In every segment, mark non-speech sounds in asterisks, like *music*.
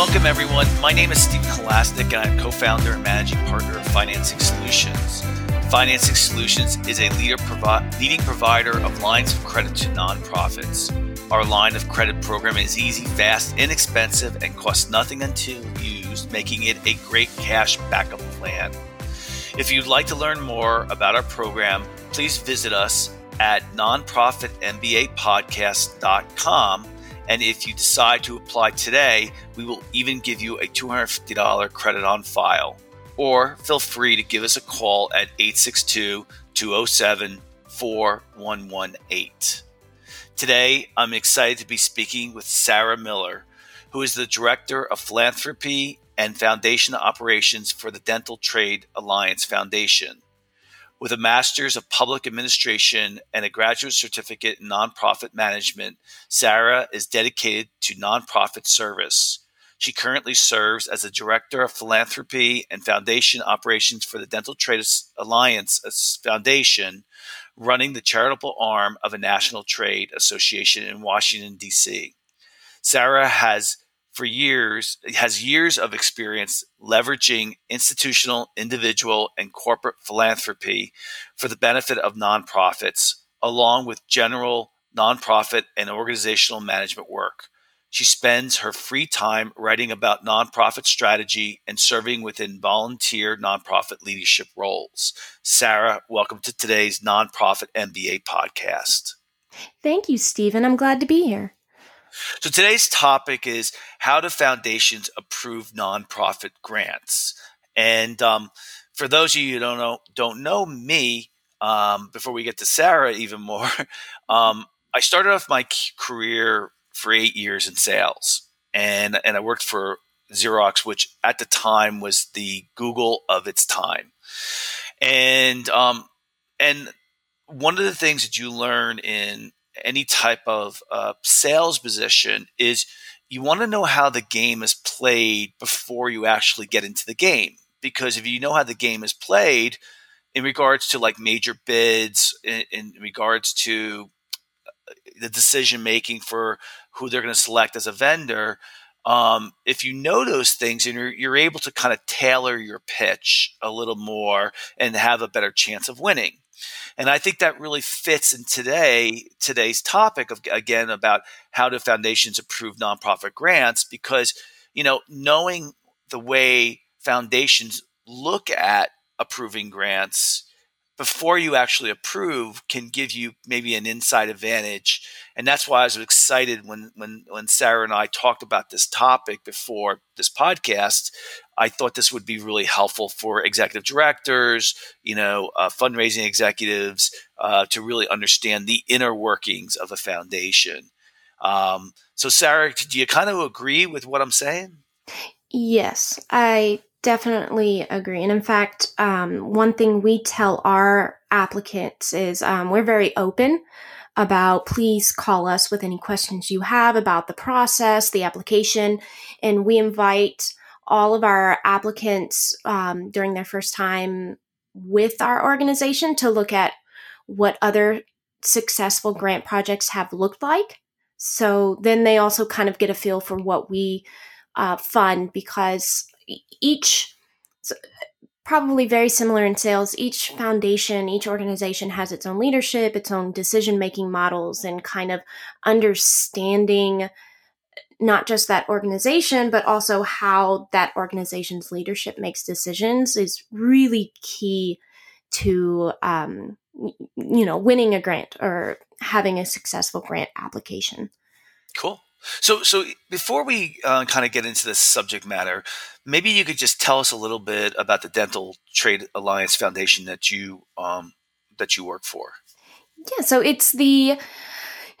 Welcome, everyone. My name is Steve Kolastic, and I'm co founder and managing partner of Financing Solutions. Financing Solutions is a provi- leading provider of lines of credit to nonprofits. Our line of credit program is easy, fast, inexpensive, and costs nothing until used, making it a great cash backup plan. If you'd like to learn more about our program, please visit us at nonprofitmbapodcast.com. And if you decide to apply today, we will even give you a $250 credit on file. Or feel free to give us a call at 862 207 4118. Today, I'm excited to be speaking with Sarah Miller, who is the Director of Philanthropy and Foundation Operations for the Dental Trade Alliance Foundation. With a Master's of Public Administration and a graduate certificate in nonprofit management, Sarah is dedicated to nonprofit service. She currently serves as the Director of Philanthropy and Foundation Operations for the Dental Trade Alliance Foundation, running the charitable arm of a national trade association in Washington, D.C. Sarah has for years has years of experience leveraging institutional, individual, and corporate philanthropy for the benefit of nonprofits, along with general nonprofit and organizational management work. She spends her free time writing about nonprofit strategy and serving within volunteer nonprofit leadership roles. Sarah, welcome to today's Nonprofit MBA podcast. Thank you, Stephen. I'm glad to be here. So today's topic is how do foundations approve nonprofit grants? And um, for those of you who don't know don't know me, um, before we get to Sarah even more, *laughs* um, I started off my career for eight years in sales, and and I worked for Xerox, which at the time was the Google of its time, and um, and one of the things that you learn in any type of uh, sales position is you want to know how the game is played before you actually get into the game because if you know how the game is played in regards to like major bids in, in regards to uh, the decision making for who they're going to select as a vendor. Um, if you know those things and you're, you're able to kind of tailor your pitch a little more and have a better chance of winning. And I think that really fits in today today's topic of again about how do foundations approve nonprofit grants? Because you know knowing the way foundations look at approving grants before you actually approve can give you maybe an inside advantage. And that's why I was excited when when when Sarah and I talked about this topic before this podcast I thought this would be really helpful for executive directors you know uh, fundraising executives uh, to really understand the inner workings of a foundation um, so Sarah do you kind of agree with what I'm saying Yes, I definitely agree. And in fact, um, one thing we tell our applicants is um, we're very open about please call us with any questions you have about the process, the application, and we invite all of our applicants um, during their first time with our organization to look at what other successful grant projects have looked like. So then they also kind of get a feel for what we uh, fund because each probably very similar in sales. Each foundation, each organization has its own leadership, its own decision making models, and kind of understanding not just that organization, but also how that organization's leadership makes decisions is really key to, um, you know, winning a grant or having a successful grant application. Cool. So, so before we uh, kind of get into this subject matter, maybe you could just tell us a little bit about the Dental Trade Alliance Foundation that you um, that you work for. Yeah, so it's the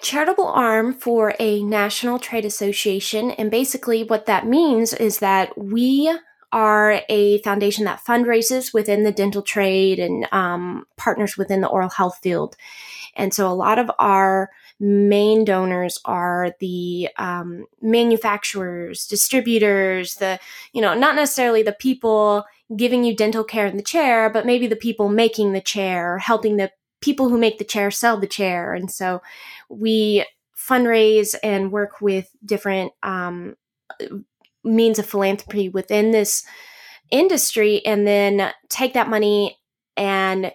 charitable arm for a national trade association, and basically what that means is that we are a foundation that fundraises within the dental trade and um, partners within the oral health field. And so a lot of our main donors are the um, manufacturers, distributors, the, you know, not necessarily the people giving you dental care in the chair, but maybe the people making the chair, helping the people who make the chair sell the chair. And so we fundraise and work with different um, means of philanthropy within this industry and then take that money and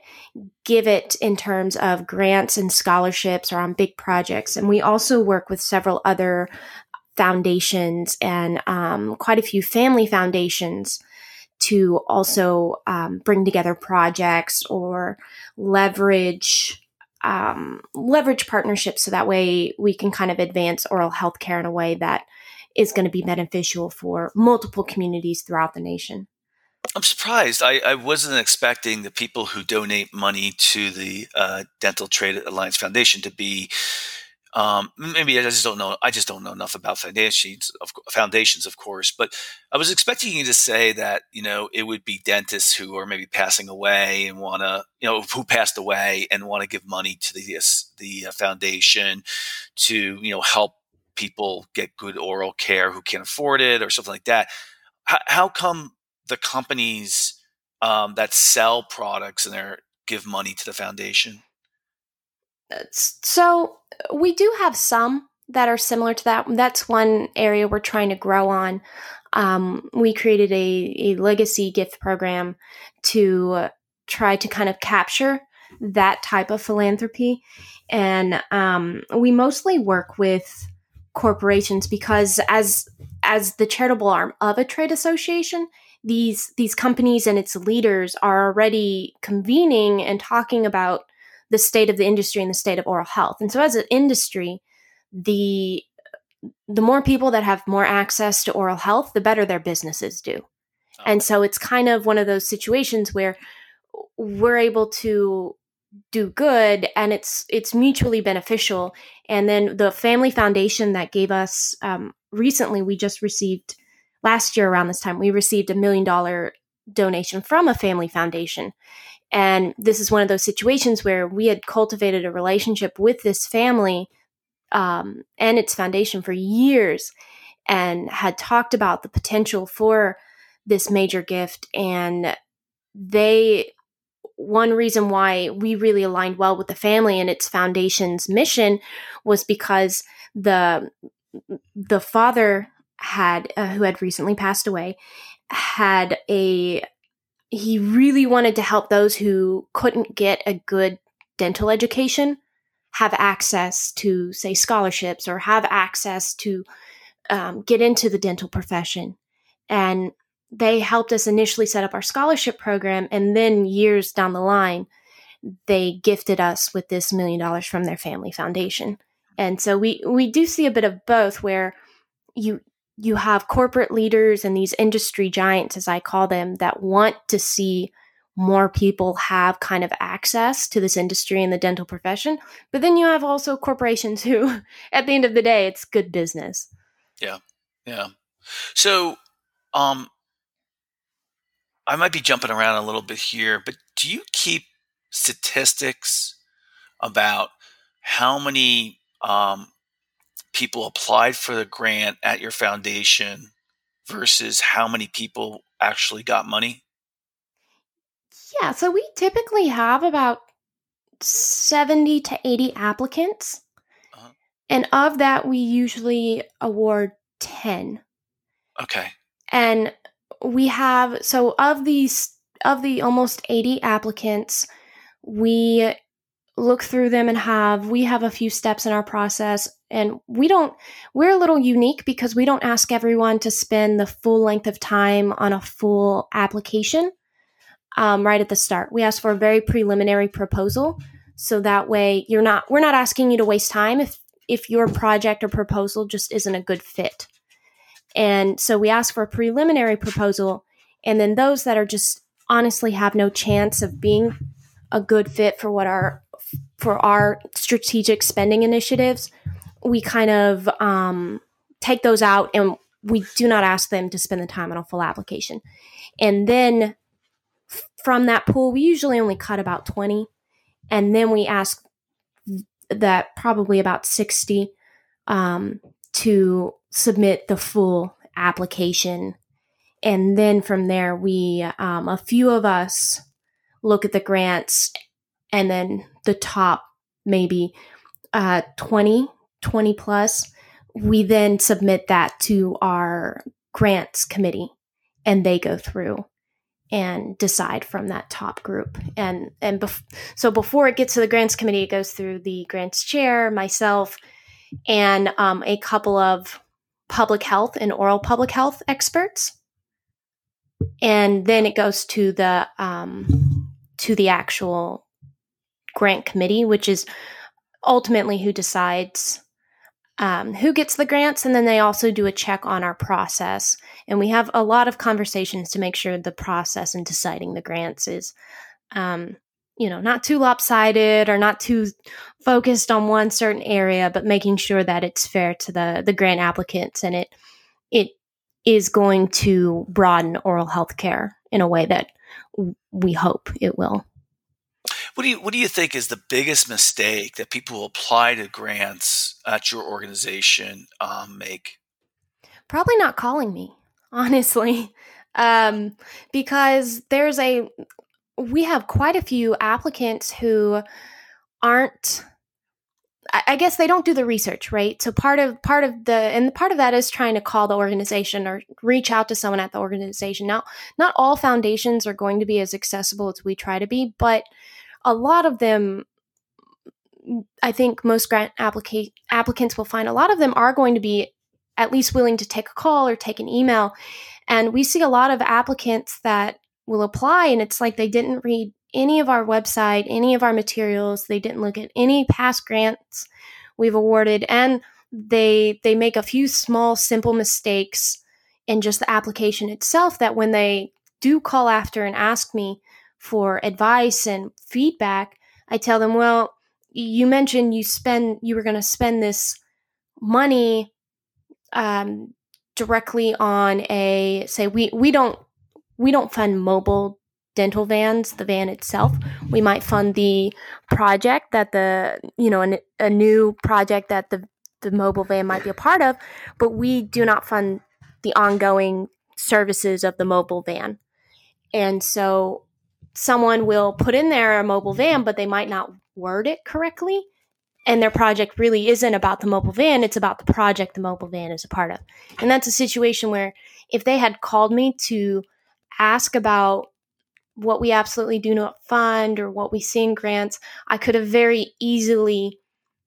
give it in terms of grants and scholarships or on big projects. And we also work with several other foundations and um, quite a few family foundations to also um, bring together projects or leverage um, leverage partnerships so that way we can kind of advance oral health care in a way that is going to be beneficial for multiple communities throughout the nation. I'm surprised. I, I wasn't expecting the people who donate money to the uh, Dental Trade Alliance Foundation to be um, maybe I just don't know. I just don't know enough about foundations, of foundations, of course. But I was expecting you to say that you know it would be dentists who are maybe passing away and want to, you know, who passed away and want to give money to the the uh, foundation to you know help people get good oral care who can't afford it or something like that. How, how come the companies um, that sell products and they give money to the foundation? So we do have some that are similar to that. That's one area we're trying to grow on. Um, we created a, a legacy gift program to try to kind of capture that type of philanthropy. And um, we mostly work with corporations because as as the charitable arm of a trade association, these these companies and its leaders are already convening and talking about the state of the industry and the state of oral health. And so as an industry, the the more people that have more access to oral health, the better their businesses do. Oh. And so it's kind of one of those situations where we're able to do good and it's it's mutually beneficial and then the family foundation that gave us um, recently we just received last year around this time we received a million dollar donation from a family foundation and this is one of those situations where we had cultivated a relationship with this family um, and its foundation for years and had talked about the potential for this major gift. And they, one reason why we really aligned well with the family and its foundation's mission was because the the father had uh, who had recently passed away had a he really wanted to help those who couldn't get a good dental education have access to, say, scholarships or have access to um, get into the dental profession. And they helped us initially set up our scholarship program. And then years down the line, they gifted us with this million dollars from their family foundation. And so we, we do see a bit of both where you you have corporate leaders and these industry giants, as I call them, that want to see more people have kind of access to this industry and the dental profession. But then you have also corporations who, *laughs* at the end of the day, it's good business. Yeah. Yeah. So, um, I might be jumping around a little bit here, but do you keep statistics about how many um, people applied for the grant at your foundation versus how many people actually got money? Yeah, so we typically have about 70 to 80 applicants. Uh-huh. And of that, we usually award 10. Okay. And we have, so of these, of the almost 80 applicants, we look through them and have we have a few steps in our process and we don't we're a little unique because we don't ask everyone to spend the full length of time on a full application um, right at the start. We ask for a very preliminary proposal. So that way you're not we're not asking you to waste time if if your project or proposal just isn't a good fit. And so we ask for a preliminary proposal and then those that are just honestly have no chance of being a good fit for what our for our strategic spending initiatives, we kind of um, take those out and we do not ask them to spend the time on a full application. And then from that pool, we usually only cut about 20. And then we ask that probably about 60 um, to submit the full application. And then from there, we, um, a few of us look at the grants and then the top maybe uh, 20, 20 plus, we then submit that to our grants committee and they go through and decide from that top group. And and bef- so before it gets to the grants committee it goes through the grants chair myself and um, a couple of public health and oral public health experts. And then it goes to the um, to the actual grant committee which is ultimately who decides um, who gets the grants, and then they also do a check on our process. And we have a lot of conversations to make sure the process in deciding the grants is, um, you know, not too lopsided or not too focused on one certain area, but making sure that it's fair to the the grant applicants and it it is going to broaden oral health care in a way that we hope it will. What do you What do you think is the biggest mistake that people who apply to grants at your organization um, make? Probably not calling me, *laughs* honestly, um, because there's a we have quite a few applicants who aren't I guess they don't do the research, right? So part of part of the and part of that is trying to call the organization or reach out to someone at the organization. Now, not all foundations are going to be as accessible as we try to be, but a lot of them I think most grant applica- applicants will find a lot of them are going to be at least willing to take a call or take an email. And we see a lot of applicants that will apply and it's like they didn't read any of our website, any of our materials, they didn't look at any past grants we've awarded and they they make a few small simple mistakes in just the application itself that when they do call after and ask me for advice and feedback, I tell them, well, you mentioned you spend you were going to spend this money um, directly on a say we we don't we don't fund mobile dental vans the van itself. We might fund the project that the you know a, a new project that the the mobile van might be a part of but we do not fund the ongoing services of the mobile van. And so someone will put in there a mobile van, but they might not word it correctly. And their project really isn't about the mobile van, it's about the project the mobile van is a part of. And that's a situation where if they had called me to ask about what we absolutely do not fund or what we see in grants, I could have very easily,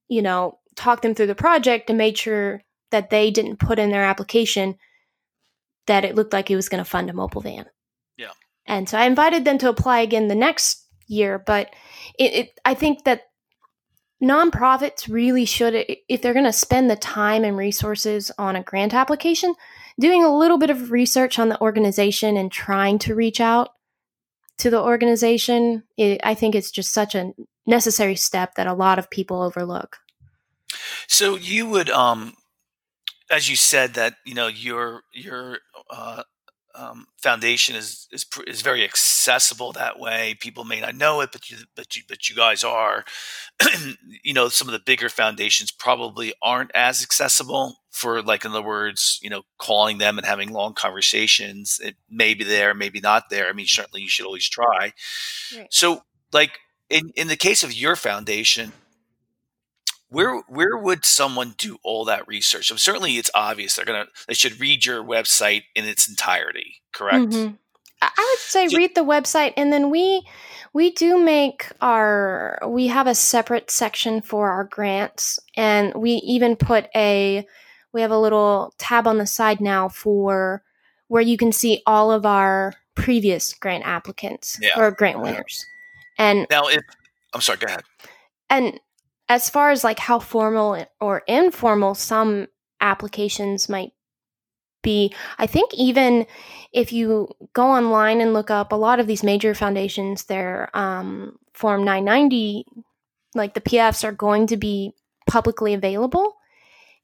you know, talked them through the project and made sure that they didn't put in their application that it looked like it was going to fund a mobile van. And so I invited them to apply again the next year, but it, it I think that nonprofits really should if they're going to spend the time and resources on a grant application, doing a little bit of research on the organization and trying to reach out to the organization, it, I think it's just such a necessary step that a lot of people overlook. So you would, um, as you said, that you know your your uh, um, foundation is, is is very accessible that way. People may not know it, but you but you but you guys are. *clears throat* you know, some of the bigger foundations probably aren't as accessible for, like, in other words, you know, calling them and having long conversations. It may be there, maybe not there. I mean, certainly you should always try. Right. So, like in in the case of your foundation, where where would someone do all that research? I mean, certainly, it's obvious they're gonna they should read your website in its entirety. Correct. Mm-hmm. I would say so, read the website, and then we we do make our we have a separate section for our grants, and we even put a we have a little tab on the side now for where you can see all of our previous grant applicants yeah. or grant winners. And now, if I'm sorry, go ahead. And as far as like how formal or informal some applications might be, I think even if you go online and look up a lot of these major foundations, their um, Form 990, like the PFs are going to be publicly available.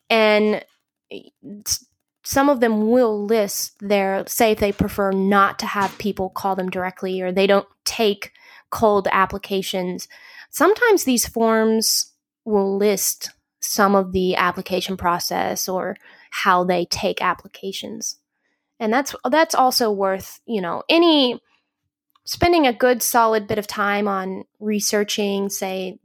And some of them will list their, say, if they prefer not to have people call them directly or they don't take cold applications. Sometimes these forms will list some of the application process or how they take applications. And that's that's also worth, you know, any spending a good solid bit of time on researching, say,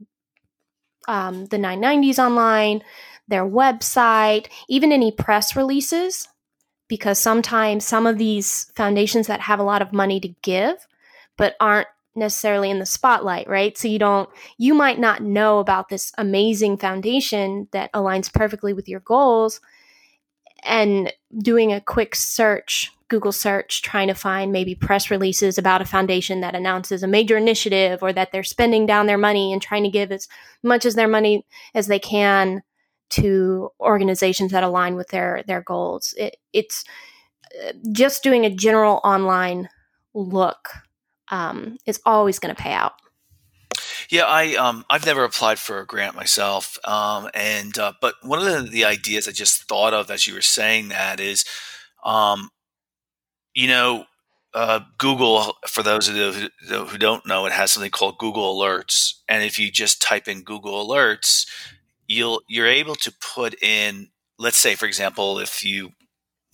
um, the 990s online, their website, even any press releases because sometimes some of these foundations that have a lot of money to give but aren't necessarily in the spotlight, right? So you don't, you might not know about this amazing foundation that aligns perfectly with your goals. And doing a quick search, Google search, trying to find maybe press releases about a foundation that announces a major initiative or that they're spending down their money and trying to give as much as their money as they can to organizations that align with their their goals. It, it's uh, just doing a general online look um, is always going to pay out. Yeah, I um, I've never applied for a grant myself, um, and uh, but one of the, the, ideas I just thought of as you were saying that is, um, you know, uh, Google for those of you who, who don't know, it has something called Google Alerts, and if you just type in Google Alerts, you'll you're able to put in, let's say, for example, if you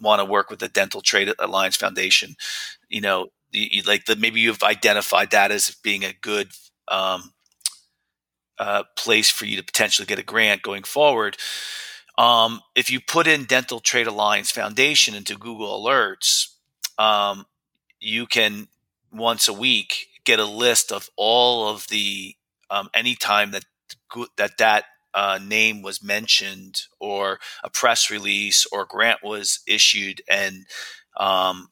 want to work with the Dental Trade Alliance Foundation, you know, you, like the maybe you've identified that as being a good um, uh, place for you to potentially get a grant going forward. Um, if you put in Dental Trade Alliance Foundation into Google Alerts, um, you can once a week get a list of all of the um, anytime that that that uh, name was mentioned or a press release or grant was issued and um,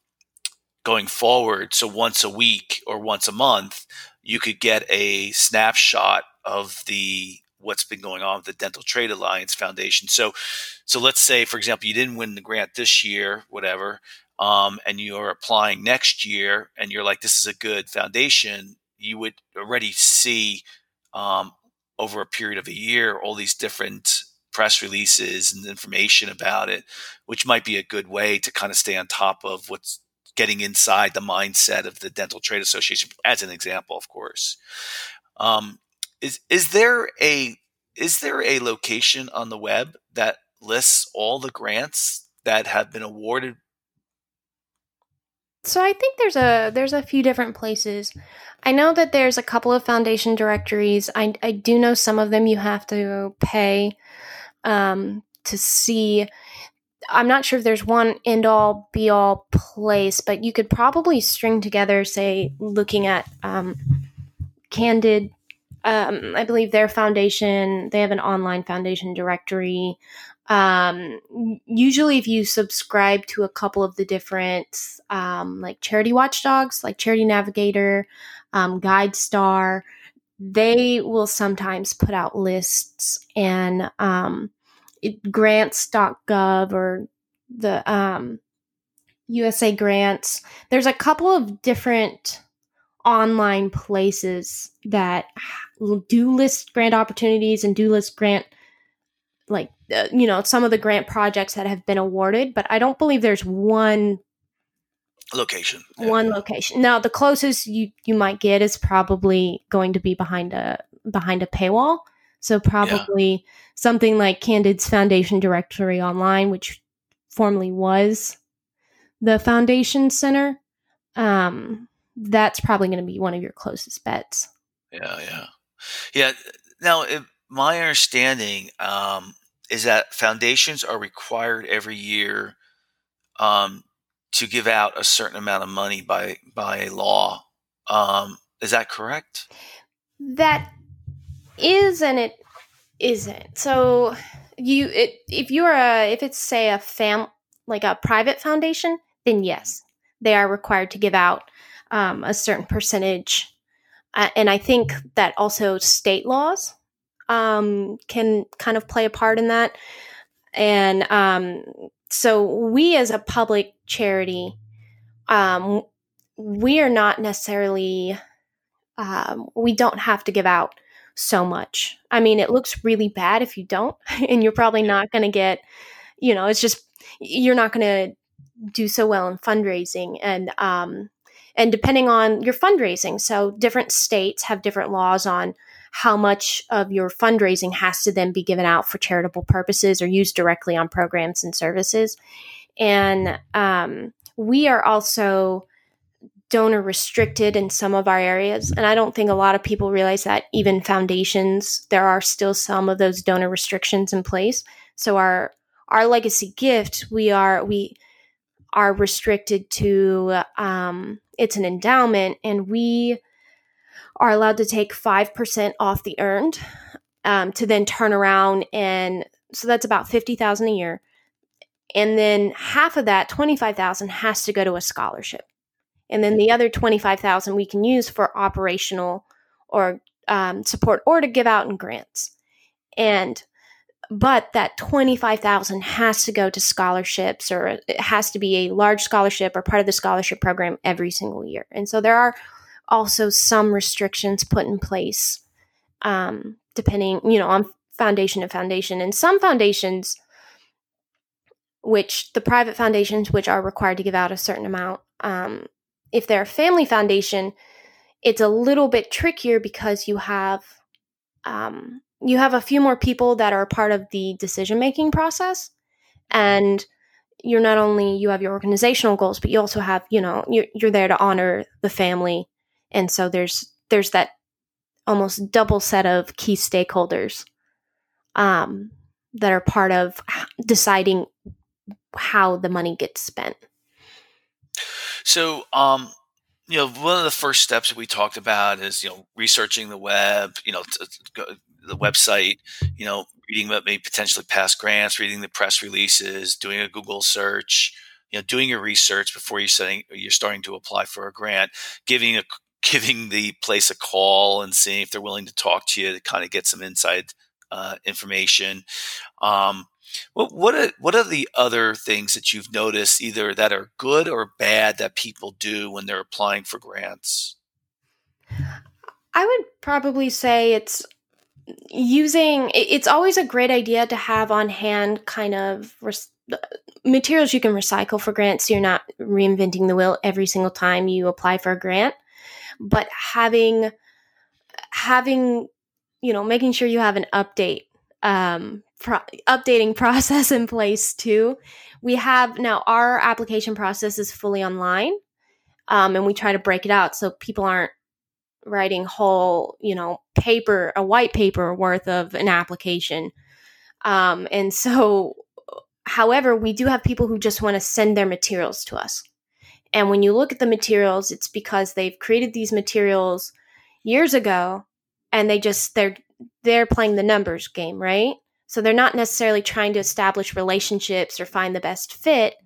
going forward. So once a week or once a month, you could get a snapshot of the what's been going on with the Dental Trade Alliance Foundation. So, so let's say, for example, you didn't win the grant this year, whatever, um, and you're applying next year, and you're like, this is a good foundation. You would already see um, over a period of a year all these different press releases and information about it, which might be a good way to kind of stay on top of what's getting inside the mindset of the Dental Trade Association, as an example, of course. Um, is is there a is there a location on the web that lists all the grants that have been awarded? So I think there's a there's a few different places. I know that there's a couple of foundation directories. I I do know some of them you have to pay um, to see I'm not sure if there's one end all be all place, but you could probably string together, say, looking at um, Candid. Um, I believe their foundation, they have an online foundation directory. Um, usually, if you subscribe to a couple of the different, um, like charity watchdogs, like Charity Navigator, um, GuideStar, they will sometimes put out lists and um, grants.gov or the um, USA Grants. There's a couple of different online places that do list grant opportunities and do list grant like uh, you know some of the grant projects that have been awarded but i don't believe there's one location. One location. Now the closest you you might get is probably going to be behind a behind a paywall so probably yeah. something like Candid's Foundation Directory Online, which formerly was the Foundation Center. Um, that's probably going to be one of your closest bets. Yeah, yeah, yeah. Now, my understanding um, is that foundations are required every year um, to give out a certain amount of money by by law. Um, is that correct? That is and it isn't. So you it if you're a if it's say a fam like a private foundation, then yes, they are required to give out um, a certain percentage. Uh, and I think that also state laws um, can kind of play a part in that. And um, so we as a public charity, um, we are not necessarily um, we don't have to give out so much. I mean, it looks really bad if you don't, *laughs* and you're probably not going to get, you know, it's just you're not going to do so well in fundraising and um and depending on your fundraising. So different states have different laws on how much of your fundraising has to then be given out for charitable purposes or used directly on programs and services. And um, we are also donor restricted in some of our areas. And I don't think a lot of people realize that even foundations, there are still some of those donor restrictions in place. So our our legacy gift, we are we are restricted to um, it's an endowment, and we are allowed to take 5% off the earned um, to then turn around and so that's about 50000 a year and then half of that 25000 has to go to a scholarship and then the other 25000 we can use for operational or um, support or to give out in grants and but that 25,000 has to go to scholarships or it has to be a large scholarship or part of the scholarship program every single year. And so there are also some restrictions put in place um, depending, you know, on foundation to foundation. And some foundations which the private foundations which are required to give out a certain amount um, if they're a family foundation it's a little bit trickier because you have um, you have a few more people that are part of the decision making process. And you're not only you have your organizational goals but you also have you know you're, you're there to honor the family. And so there's there's that almost double set of key stakeholders um, that are part of deciding how the money gets spent so um you know one of the first steps that we talked about is you know researching the web you know the website, you know, reading about maybe potentially past grants, reading the press releases, doing a Google search, you know, doing your research before you're setting, you're starting to apply for a grant, giving a *laughs* giving the place a call and seeing if they're willing to talk to you to kind of get some inside uh, information. Um, what what are, what are the other things that you've noticed either that are good or bad that people do when they're applying for grants? I would probably say it's using it's always a great idea to have on hand kind of res- materials you can recycle for grants so you're not reinventing the wheel every single time you apply for a grant but having having you know making sure you have an update um, pro- updating *laughs* process in place too we have now our application process is fully online um, and we try to break it out so people aren't writing whole, you know, paper, a white paper worth of an application. Um, and so, however, we do have people who just want to send their materials to us. And when you look at the materials, it's because they've created these materials years ago and they just they're they're playing the numbers game, right? So they're not necessarily trying to establish relationships or find the best fit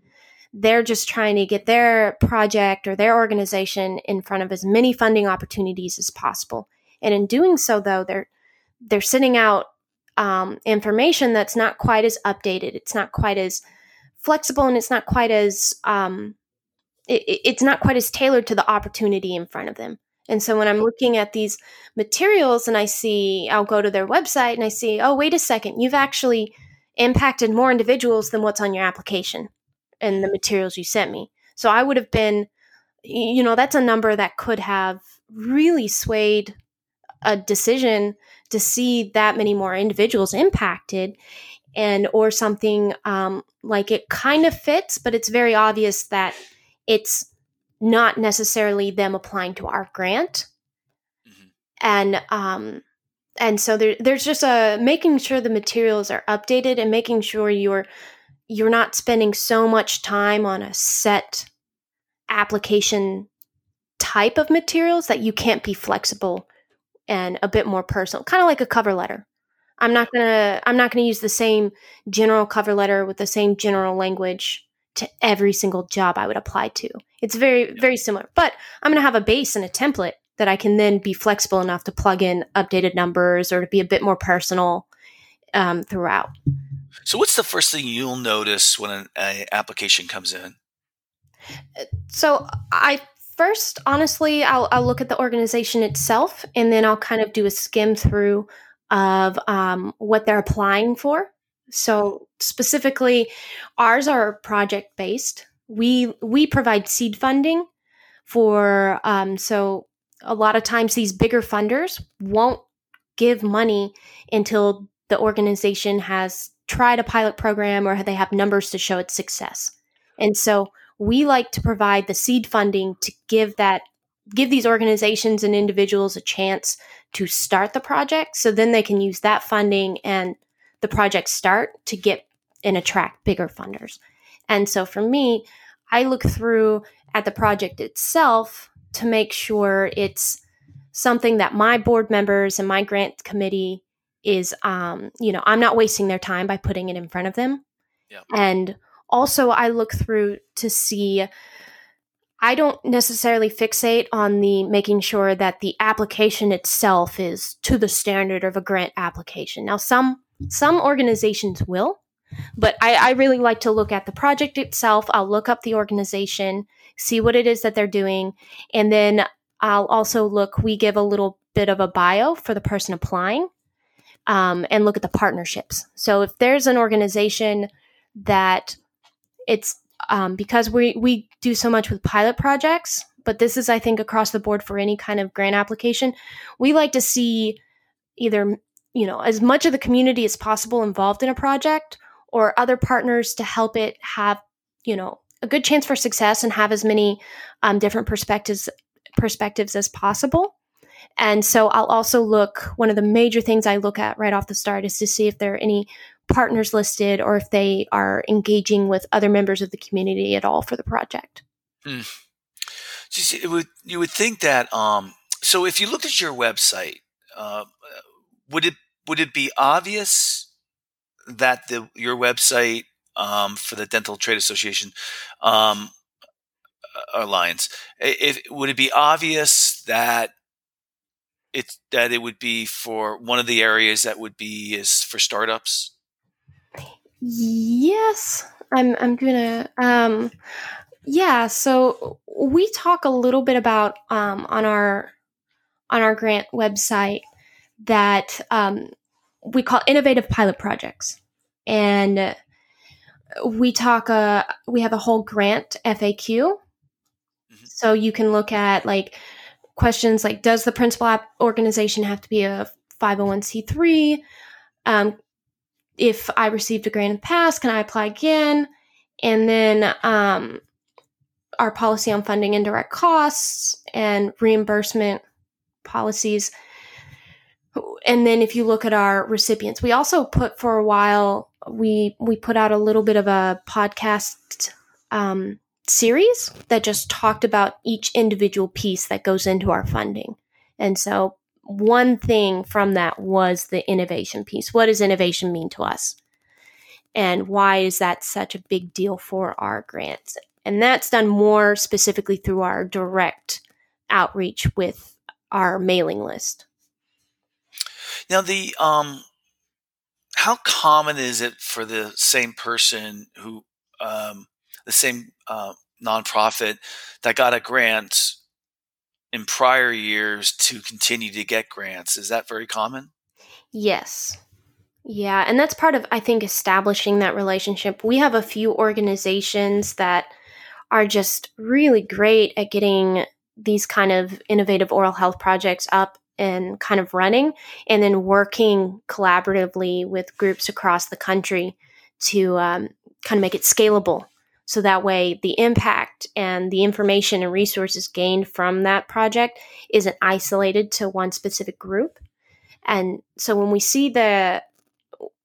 they're just trying to get their project or their organization in front of as many funding opportunities as possible. And in doing so, though, they're they're sending out um, information that's not quite as updated. It's not quite as flexible, and it's not quite as um, it, it's not quite as tailored to the opportunity in front of them. And so when I'm looking at these materials and I see, I'll go to their website and I see, oh, wait a second, you've actually impacted more individuals than what's on your application and the materials you sent me. So I would have been, you know, that's a number that could have really swayed a decision to see that many more individuals impacted and or something um, like it kind of fits but it's very obvious that it's not necessarily them applying to our grant mm-hmm. and um, and so there, there's just a making sure the materials are updated and making sure you're you're not spending so much time on a set application type of materials that you can't be flexible and a bit more personal kind of like a cover letter i'm not going to i'm not going to use the same general cover letter with the same general language to every single job i would apply to it's very very similar but i'm going to have a base and a template that i can then be flexible enough to plug in updated numbers or to be a bit more personal um, throughout so, what's the first thing you'll notice when an application comes in? So, I first, honestly, I'll, I'll, look at the organization itself, and then I'll kind of do a skim through of um, what they're applying for. So, specifically, ours are project based. We we provide seed funding for um, so a lot of times these bigger funders won't give money until the organization has tried a pilot program or they have numbers to show its success. And so we like to provide the seed funding to give that give these organizations and individuals a chance to start the project so then they can use that funding and the project start to get and attract bigger funders. And so for me, I look through at the project itself to make sure it's something that my board members and my grant committee is um, you know i'm not wasting their time by putting it in front of them yeah. and also i look through to see i don't necessarily fixate on the making sure that the application itself is to the standard of a grant application now some some organizations will but I, I really like to look at the project itself i'll look up the organization see what it is that they're doing and then i'll also look we give a little bit of a bio for the person applying um, and look at the partnerships. So if there's an organization that it's um, because we we do so much with pilot projects, but this is I think across the board for any kind of grant application, we like to see either you know as much of the community as possible involved in a project or other partners to help it have you know a good chance for success and have as many um, different perspectives perspectives as possible and so I'll also look, one of the major things I look at right off the start is to see if there are any partners listed or if they are engaging with other members of the community at all for the project. You, would, you would think that, um, so if you looked at your website, uh, would it would it be obvious that the your website um, for the Dental Trade Association um, Alliance, if would it be obvious that it's that it would be for one of the areas that would be is for startups? Yes, I'm. I'm gonna. Um, yeah. So we talk a little bit about um, on our on our grant website that um, we call innovative pilot projects, and we talk. Uh, we have a whole grant FAQ, mm-hmm. so you can look at like questions like Does the principal organization have to be a 501c3? Um, if I received a grant in the past, can I apply again? And then um, our policy on funding indirect costs and reimbursement policies. And then if you look at our recipients, we also put for a while we we put out a little bit of a podcast um, series that just talked about each individual piece that goes into our funding. And so one thing from that was the innovation piece. What does innovation mean to us? And why is that such a big deal for our grants? And that's done more specifically through our direct outreach with our mailing list. Now the um how common is it for the same person who um the same uh, nonprofit that got a grant in prior years to continue to get grants. Is that very common? Yes. Yeah, and that's part of I think establishing that relationship. We have a few organizations that are just really great at getting these kind of innovative oral health projects up and kind of running and then working collaboratively with groups across the country to um, kind of make it scalable so that way, the impact and the information and resources gained from that project isn't isolated to one specific group. And so when we see the,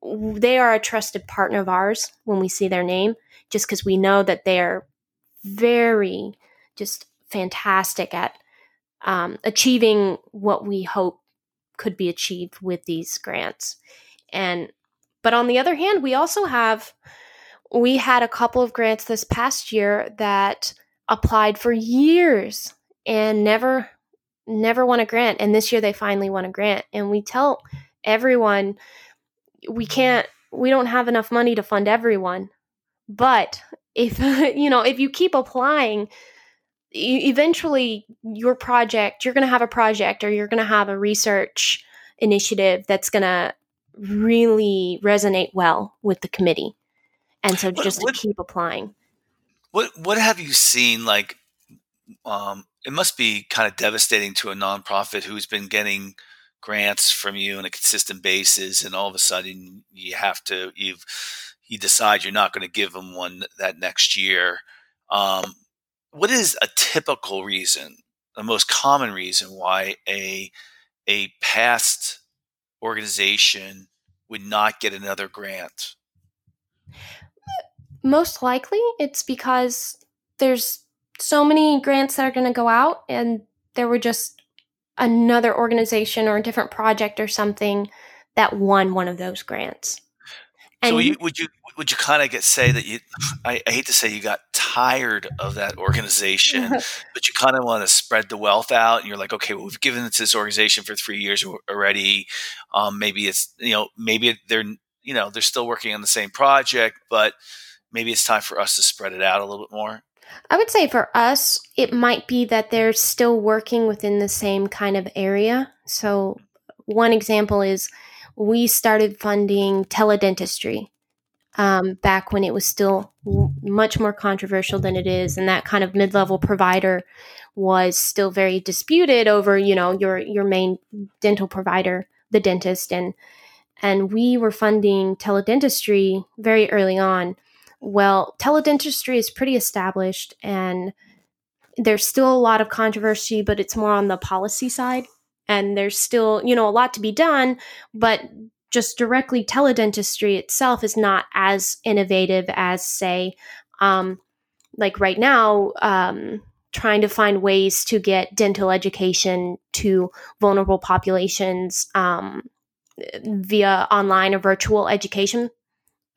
they are a trusted partner of ours when we see their name, just because we know that they're very just fantastic at um, achieving what we hope could be achieved with these grants. And, but on the other hand, we also have we had a couple of grants this past year that applied for years and never never won a grant. And this year they finally won a grant. And we tell everyone we can't we don't have enough money to fund everyone. But if *laughs* you know if you keep applying eventually your project you're going to have a project or you're going to have a research initiative that's going to really resonate well with the committee. And so just what, to keep applying. What what have you seen like um, it must be kind of devastating to a nonprofit who's been getting grants from you on a consistent basis and all of a sudden you have to you've you decide you're not going to give them one that next year. Um, what is a typical reason the most common reason why a a past organization would not get another grant most likely, it's because there's so many grants that are going to go out, and there were just another organization or a different project or something that won one of those grants. And so you, would you would you kind of get say that you? I, I, hate to say you got tired of that organization, *laughs* but you kind of want to spread the wealth out. And you're like, okay, well, we've given it to this organization for three years already. Um, maybe it's you know maybe they're you know they're still working on the same project, but maybe it's time for us to spread it out a little bit more. I would say for us, it might be that they're still working within the same kind of area. So, one example is we started funding teledentistry um, back when it was still much more controversial than it is, and that kind of mid-level provider was still very disputed over, you know, your your main dental provider, the dentist, and and we were funding teledentistry very early on. Well, teledentistry is pretty established, and there's still a lot of controversy, but it's more on the policy side and there's still you know a lot to be done but just directly teledentistry itself is not as innovative as say um, like right now um, trying to find ways to get dental education to vulnerable populations um, via online or virtual education.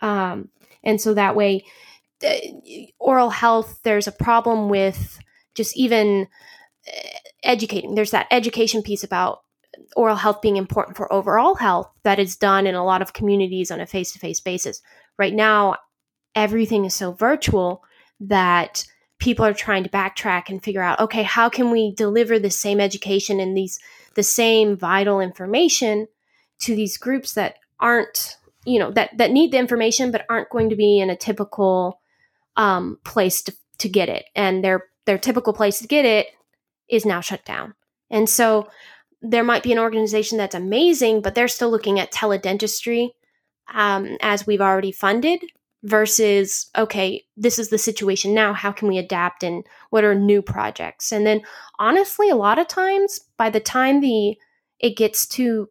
Um, and so that way uh, oral health there's a problem with just even educating. There's that education piece about oral health being important for overall health that is done in a lot of communities on a face to face basis. Right now, everything is so virtual that people are trying to backtrack and figure out okay how can we deliver the same education and these the same vital information to these groups that aren't you know that that need the information but aren't going to be in a typical um, place to, to get it and their their typical place to get it is now shut down. And so there might be an organization that's amazing, but they're still looking at teledentistry um, as we've already funded versus, okay, this is the situation now. How can we adapt and what are new projects? And then honestly, a lot of times by the time the it gets to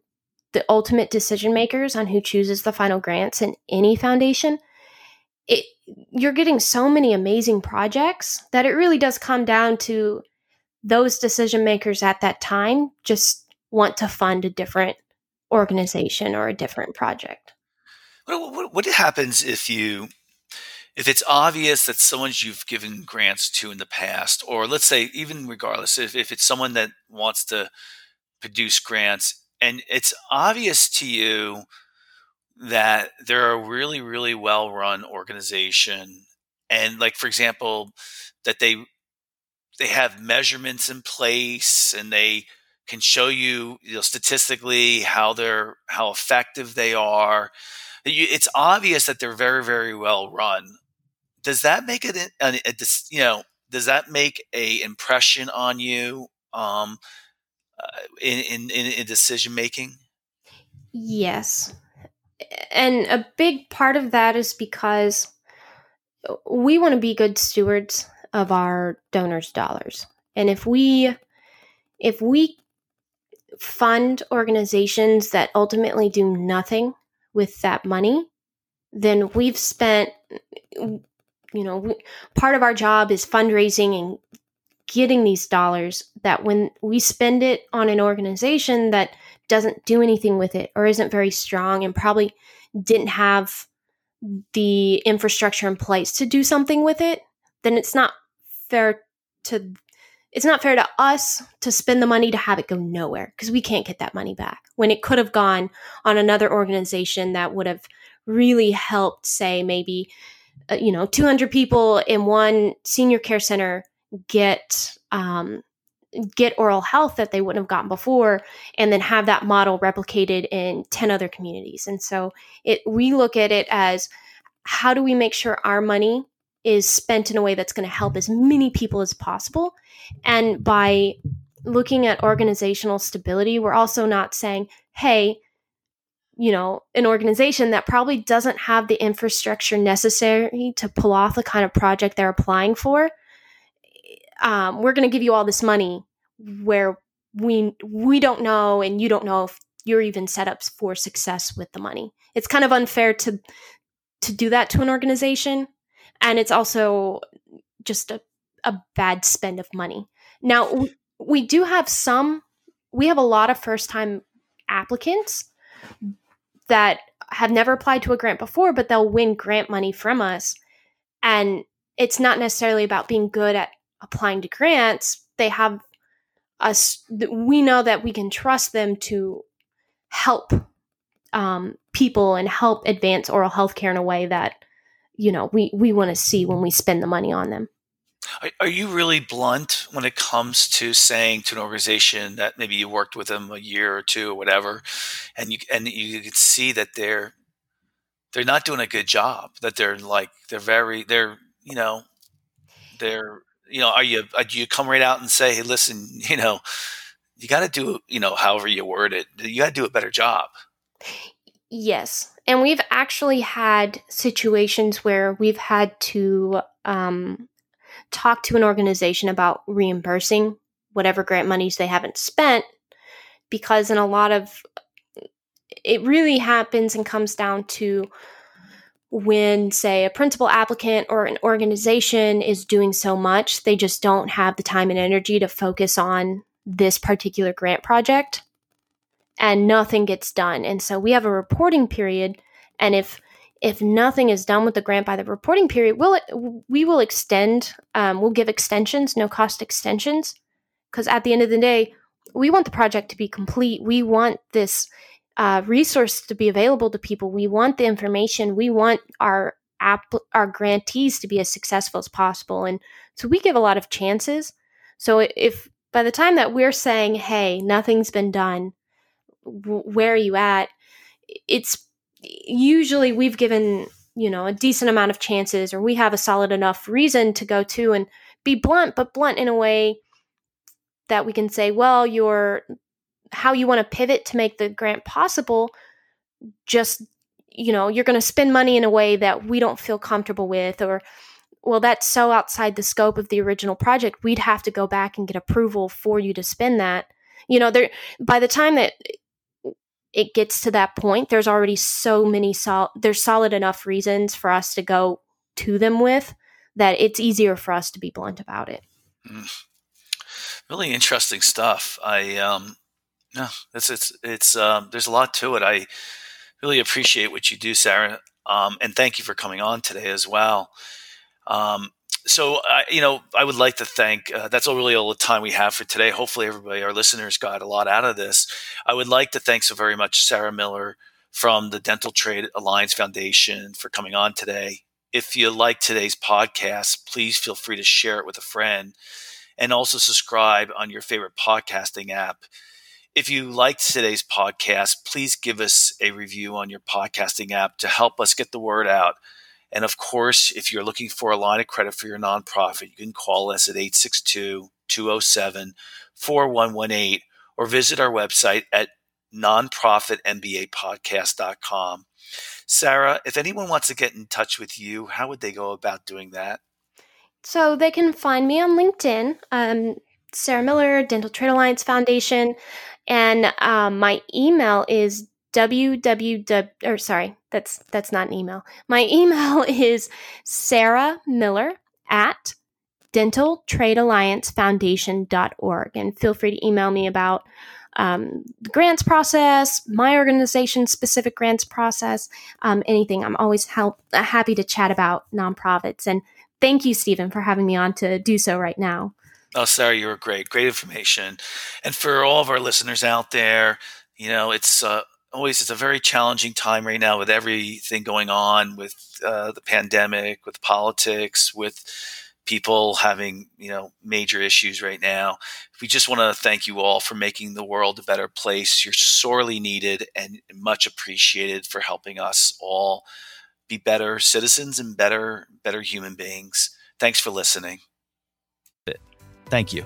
the ultimate decision makers on who chooses the final grants in any foundation, it you're getting so many amazing projects that it really does come down to those decision makers at that time just want to fund a different organization or a different project. What, what, what happens if you if it's obvious that someone you've given grants to in the past, or let's say even regardless, if, if it's someone that wants to produce grants and it's obvious to you that they're a really, really well run organization and like for example, that they they have measurements in place and they can show you, you know, statistically how they're how effective they are. It's obvious that they're very very well run. Does that make it a, a, a you know does that make a impression on you um, uh, in, in in decision making? Yes, and a big part of that is because we want to be good stewards of our donors' dollars. And if we if we fund organizations that ultimately do nothing with that money, then we've spent you know, we, part of our job is fundraising and getting these dollars that when we spend it on an organization that doesn't do anything with it or isn't very strong and probably didn't have the infrastructure in place to do something with it, then it's not fair to it's not fair to us to spend the money to have it go nowhere because we can't get that money back. When it could have gone on another organization that would have really helped say maybe uh, you know 200 people in one senior care center get um, get oral health that they wouldn't have gotten before and then have that model replicated in 10 other communities. And so it we look at it as how do we make sure our money is spent in a way that's going to help as many people as possible. And by looking at organizational stability, we're also not saying, hey, you know, an organization that probably doesn't have the infrastructure necessary to pull off the kind of project they're applying for. Um, we're going to give you all this money where we we don't know and you don't know if you're even set up for success with the money. It's kind of unfair to to do that to an organization and it's also just a a bad spend of money. Now, we, we do have some, we have a lot of first time applicants that have never applied to a grant before, but they'll win grant money from us. And it's not necessarily about being good at applying to grants. They have us, we know that we can trust them to help um, people and help advance oral health care in a way that, you know, we, we want to see when we spend the money on them. Are, you really blunt when it comes to saying to an organization that maybe you worked with them a year or two or whatever, and you and you can see that they're they're not doing a good job. That they're like they're very they're you know they're you know are you uh, do you come right out and say hey listen you know you got to do you know however you word it you got to do a better job. Yes, and we've actually had situations where we've had to um, talk to an organization about reimbursing whatever grant monies they haven't spent because in a lot of it really happens and comes down to when say a principal applicant or an organization is doing so much they just don't have the time and energy to focus on this particular grant project and nothing gets done and so we have a reporting period and if if nothing is done with the grant by the reporting period, we'll we will extend. Um, we'll give extensions, no cost extensions, because at the end of the day, we want the project to be complete. We want this uh, resource to be available to people. We want the information. We want our app our grantees to be as successful as possible, and so we give a lot of chances. So if by the time that we're saying, "Hey, nothing's been done," where are you at? It's usually we've given you know a decent amount of chances or we have a solid enough reason to go to and be blunt but blunt in a way that we can say well your how you want to pivot to make the grant possible just you know you're going to spend money in a way that we don't feel comfortable with or well that's so outside the scope of the original project we'd have to go back and get approval for you to spend that you know there by the time that it gets to that point, there's already so many sol- there's solid enough reasons for us to go to them with that it's easier for us to be blunt about it. Mm. Really interesting stuff. I um no, it's it's it's um there's a lot to it. I really appreciate what you do, Sarah. Um, and thank you for coming on today as well. Um, so you know i would like to thank uh, that's all really all the time we have for today. Hopefully everybody our listeners got a lot out of this. I would like to thank so very much sarah miller from the dental trade alliance foundation for coming on today. If you like today's podcast please feel free to share it with a friend and also subscribe on your favorite podcasting app. If you liked today's podcast please give us a review on your podcasting app to help us get the word out and of course, if you're looking for a line of credit for your nonprofit, you can call us at 862 207 4118 or visit our website at nonprofitmbapodcast.com. Sarah, if anyone wants to get in touch with you, how would they go about doing that? So they can find me on LinkedIn, um, Sarah Miller, Dental Trade Alliance Foundation, and um, my email is www or sorry that's that's not an email. My email *laughs* is sarah miller at dental trade alliance foundation.org and feel free to email me about um, the grants process my organization specific grants process um, anything. I'm always help, happy to chat about nonprofits. And thank you stephen for having me on to do so right now. Oh, Sarah, you were great. Great information. And for all of our listeners out there, you know, it's uh, always it's a very challenging time right now with everything going on with uh, the pandemic, with politics, with people having you know major issues right now. We just want to thank you all for making the world a better place. You're sorely needed and much appreciated for helping us all be better citizens and better better human beings. Thanks for listening. Thank you.